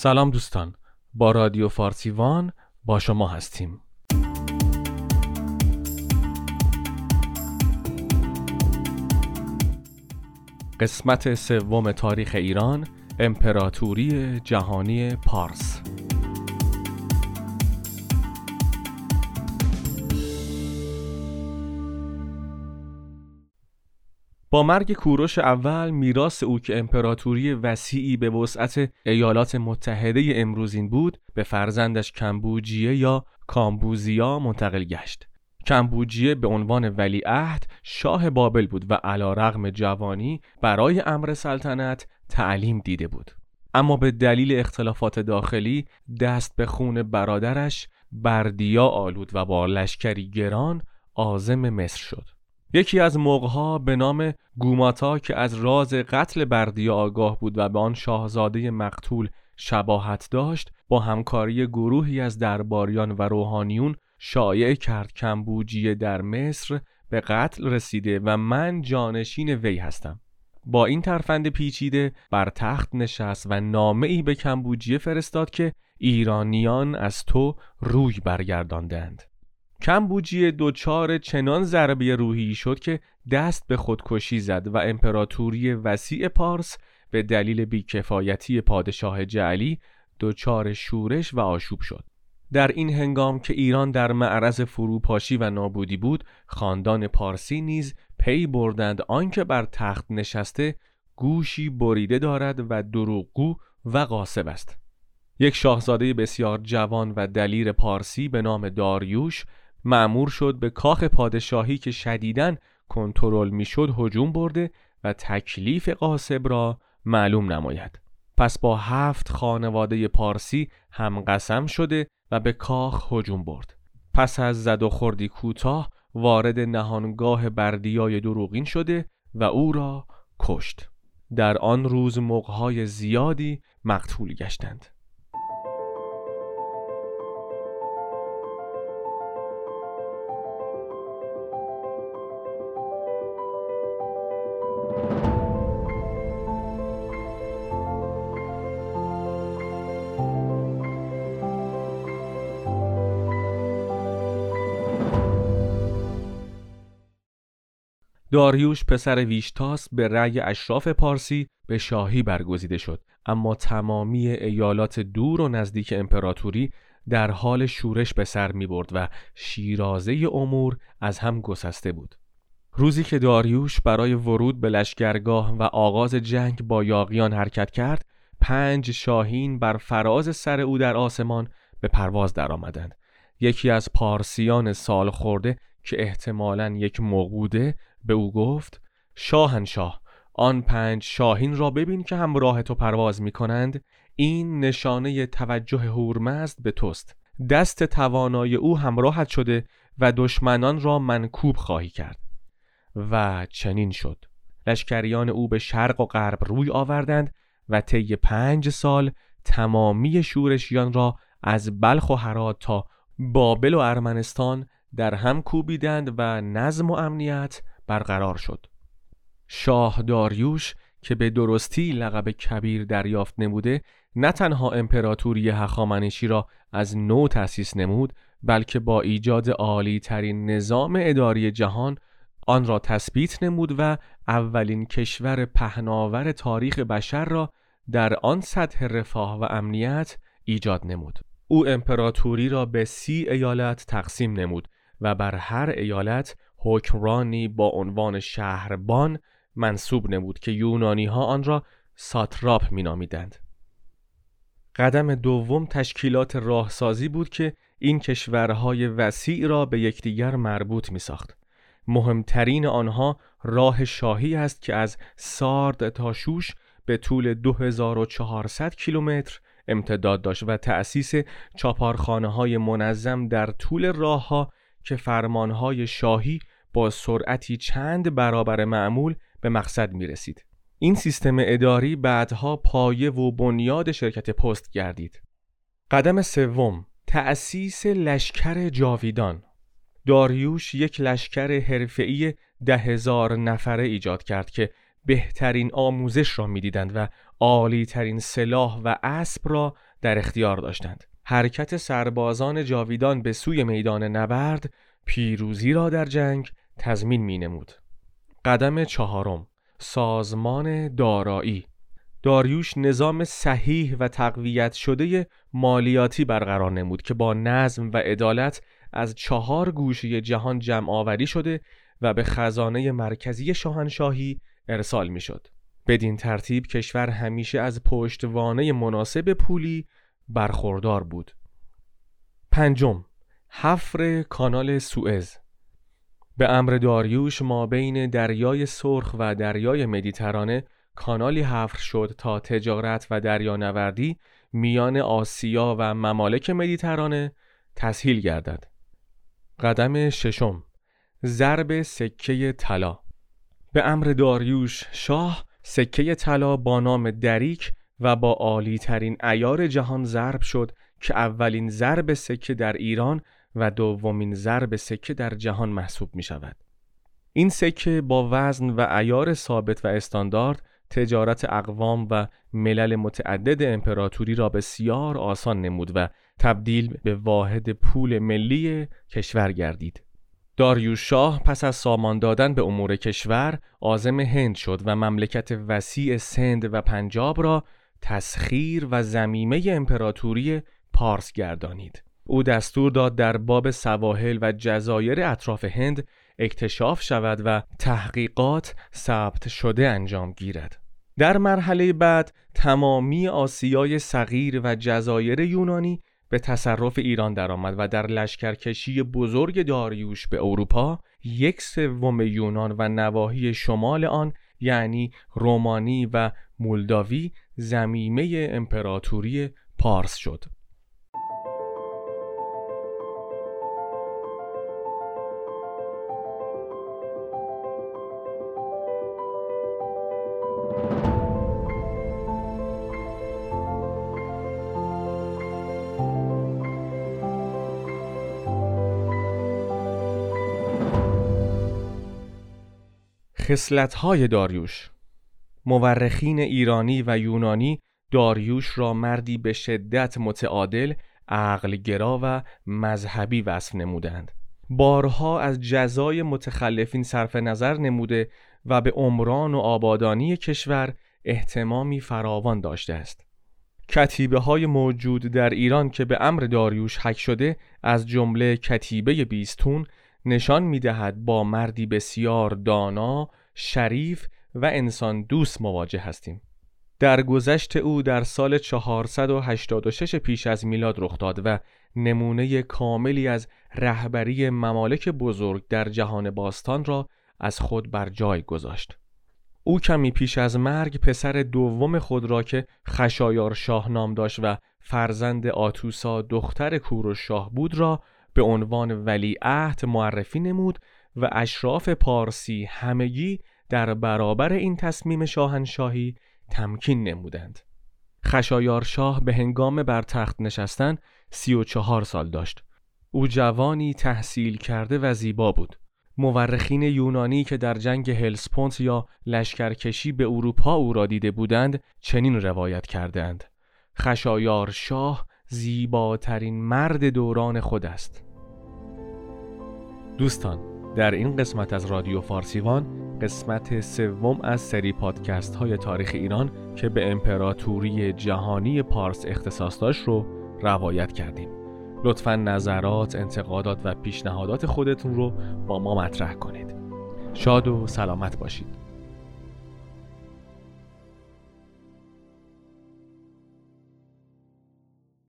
سلام دوستان با رادیو فارسیوان با شما هستیم. قسمت سوم تاریخ ایران امپراتوری جهانی پارس. با مرگ کوروش اول میراث او که امپراتوری وسیعی به وسعت ایالات متحده امروزین بود به فرزندش کمبوجیه یا کامبوزیا منتقل گشت. کمبوجیه به عنوان ولیعهد شاه بابل بود و علا رغم جوانی برای امر سلطنت تعلیم دیده بود. اما به دلیل اختلافات داخلی دست به خون برادرش بردیا آلود و با لشکری گران آزم مصر شد. یکی از موقها به نام گوماتا که از راز قتل بردیا آگاه بود و به آن شاهزاده مقتول شباهت داشت با همکاری گروهی از درباریان و روحانیون شایع کرد کمبوجیه در مصر به قتل رسیده و من جانشین وی هستم. با این ترفند پیچیده بر تخت نشست و نامه ای به کمبوجیه فرستاد که ایرانیان از تو روی برگرداندند. کمبوجیه دوچار چنان ضربه روحی شد که دست به خودکشی زد و امپراتوری وسیع پارس به دلیل بیکفایتی پادشاه جعلی دچار شورش و آشوب شد. در این هنگام که ایران در معرض فروپاشی و نابودی بود خاندان پارسی نیز پی بردند آنکه بر تخت نشسته گوشی بریده دارد و دروغگو و قاسب است. یک شاهزاده بسیار جوان و دلیر پارسی به نام داریوش معمور شد به کاخ پادشاهی که شدیداً کنترل می‌شد هجوم برده و تکلیف قاسب را معلوم نماید. پس با هفت خانواده پارسی هم قسم شده و به کاخ هجوم برد. پس از زد و خوردی کوتاه وارد نهانگاه بردیای دروغین شده و او را کشت. در آن روز موقهای زیادی مقتول گشتند. داریوش پسر ویشتاس به رأی اشراف پارسی به شاهی برگزیده شد. اما تمامی ایالات دور و نزدیک امپراتوری در حال شورش به سر می برد و شیرازه امور از هم گسسته بود. روزی که داریوش برای ورود به لشکرگاه و آغاز جنگ با یاقیان حرکت کرد پنج شاهین بر فراز سر او در آسمان به پرواز درآمدند یکی از پارسیان سال خورده که احتمالاً یک مقوده به او گفت شاهنشاه آن پنج شاهین را ببین که همراه تو پرواز می کنند این نشانه توجه هورمزد به توست. دست توانای او همراهت شده و دشمنان را منکوب خواهی کرد. و چنین شد. لشکریان او به شرق و غرب روی آوردند و طی پنج سال تمامی شورشیان را از بلخ و هرات تا بابل و ارمنستان در هم کوبیدند و نظم و امنیت برقرار شد. شاه داریوش که به درستی لقب کبیر دریافت نموده نه تنها امپراتوری هخامنشی را از نو تأسیس نمود بلکه با ایجاد عالی ترین نظام اداری جهان آن را تثبیت نمود و اولین کشور پهناور تاریخ بشر را در آن سطح رفاه و امنیت ایجاد نمود. او امپراتوری را به سی ایالت تقسیم نمود و بر هر ایالت حکمرانی با عنوان شهربان منصوب نمود که یونانی ها آن را ساتراپ مینامیدند. قدم دوم تشکیلات راهسازی بود که این کشورهای وسیع را به یکدیگر مربوط می ساخت. مهمترین آنها راه شاهی است که از سارد تا شوش به طول 2400 کیلومتر امتداد داشت و تأسیس چاپارخانه های منظم در طول راه ها که فرمانهای شاهی با سرعتی چند برابر معمول به مقصد می رسید. این سیستم اداری بعدها پایه و بنیاد شرکت پست گردید. قدم سوم تأسیس لشکر جاویدان داریوش یک لشکر حرفه‌ای ده هزار نفره ایجاد کرد که بهترین آموزش را می‌دیدند و عالی ترین سلاح و اسب را در اختیار داشتند حرکت سربازان جاویدان به سوی میدان نبرد پیروزی را در جنگ تضمین می نمود. قدم چهارم سازمان دارایی داریوش نظام صحیح و تقویت شده مالیاتی برقرار نمود که با نظم و عدالت از چهار گوشه جهان جمع آوری شده و به خزانه مرکزی شاهنشاهی ارسال می شد. بدین ترتیب کشور همیشه از پشتوانه مناسب پولی برخوردار بود. پنجم حفر کانال سوئز به امر داریوش ما بین دریای سرخ و دریای مدیترانه کانالی حفر شد تا تجارت و دریانوردی میان آسیا و ممالک مدیترانه تسهیل گردد. قدم ششم ضرب سکه طلا به امر داریوش شاه سکه طلا با نام دریک و با عالی ترین ایار جهان ضرب شد که اولین ضرب سکه در ایران و دومین ضرب سکه در جهان محسوب می شود. این سکه با وزن و ایار ثابت و استاندارد تجارت اقوام و ملل متعدد امپراتوری را بسیار آسان نمود و تبدیل به واحد پول ملی کشور گردید. داریوش شاه پس از سامان دادن به امور کشور عازم هند شد و مملکت وسیع سند و پنجاب را تسخیر و زمیمه امپراتوری پارس گردانید. او دستور داد در باب سواحل و جزایر اطراف هند اکتشاف شود و تحقیقات ثبت شده انجام گیرد. در مرحله بعد تمامی آسیای صغیر و جزایر یونانی به تصرف ایران درآمد و در لشکرکشی بزرگ داریوش به اروپا یک سوم یونان و نواحی شمال آن یعنی رومانی و مولداوی زمیمه امپراتوری پارس شد. های داریوش مورخین ایرانی و یونانی داریوش را مردی به شدت متعادل، عقلگرا و مذهبی وصف نمودند. بارها از جزای متخلفین صرف نظر نموده و به عمران و آبادانی کشور احتمامی فراوان داشته است. کتیبه های موجود در ایران که به امر داریوش حک شده از جمله کتیبه بیستون نشان می دهد با مردی بسیار دانا، شریف و انسان دوست مواجه هستیم. در گذشت او در سال 486 پیش از میلاد رخ داد و نمونه کاملی از رهبری ممالک بزرگ در جهان باستان را از خود بر جای گذاشت. او کمی پیش از مرگ پسر دوم خود را که خشایار شاه نام داشت و فرزند آتوسا دختر کوروش شاه بود را به عنوان ولیعهد معرفی نمود و اشراف پارسی همگی در برابر این تصمیم شاهنشاهی تمکین نمودند. خشایار شاه به هنگام بر تخت نشستن سی و چهار سال داشت. او جوانی تحصیل کرده و زیبا بود. مورخین یونانی که در جنگ هلسپونت یا لشکرکشی به اروپا او را دیده بودند چنین روایت کردند. خشایار شاه زیباترین مرد دوران خود است. دوستان در این قسمت از رادیو فارسیوان قسمت سوم از سری پادکست های تاریخ ایران که به امپراتوری جهانی پارس اختصاص داشت رو روایت کردیم. لطفا نظرات، انتقادات و پیشنهادات خودتون رو با ما مطرح کنید. شاد و سلامت باشید.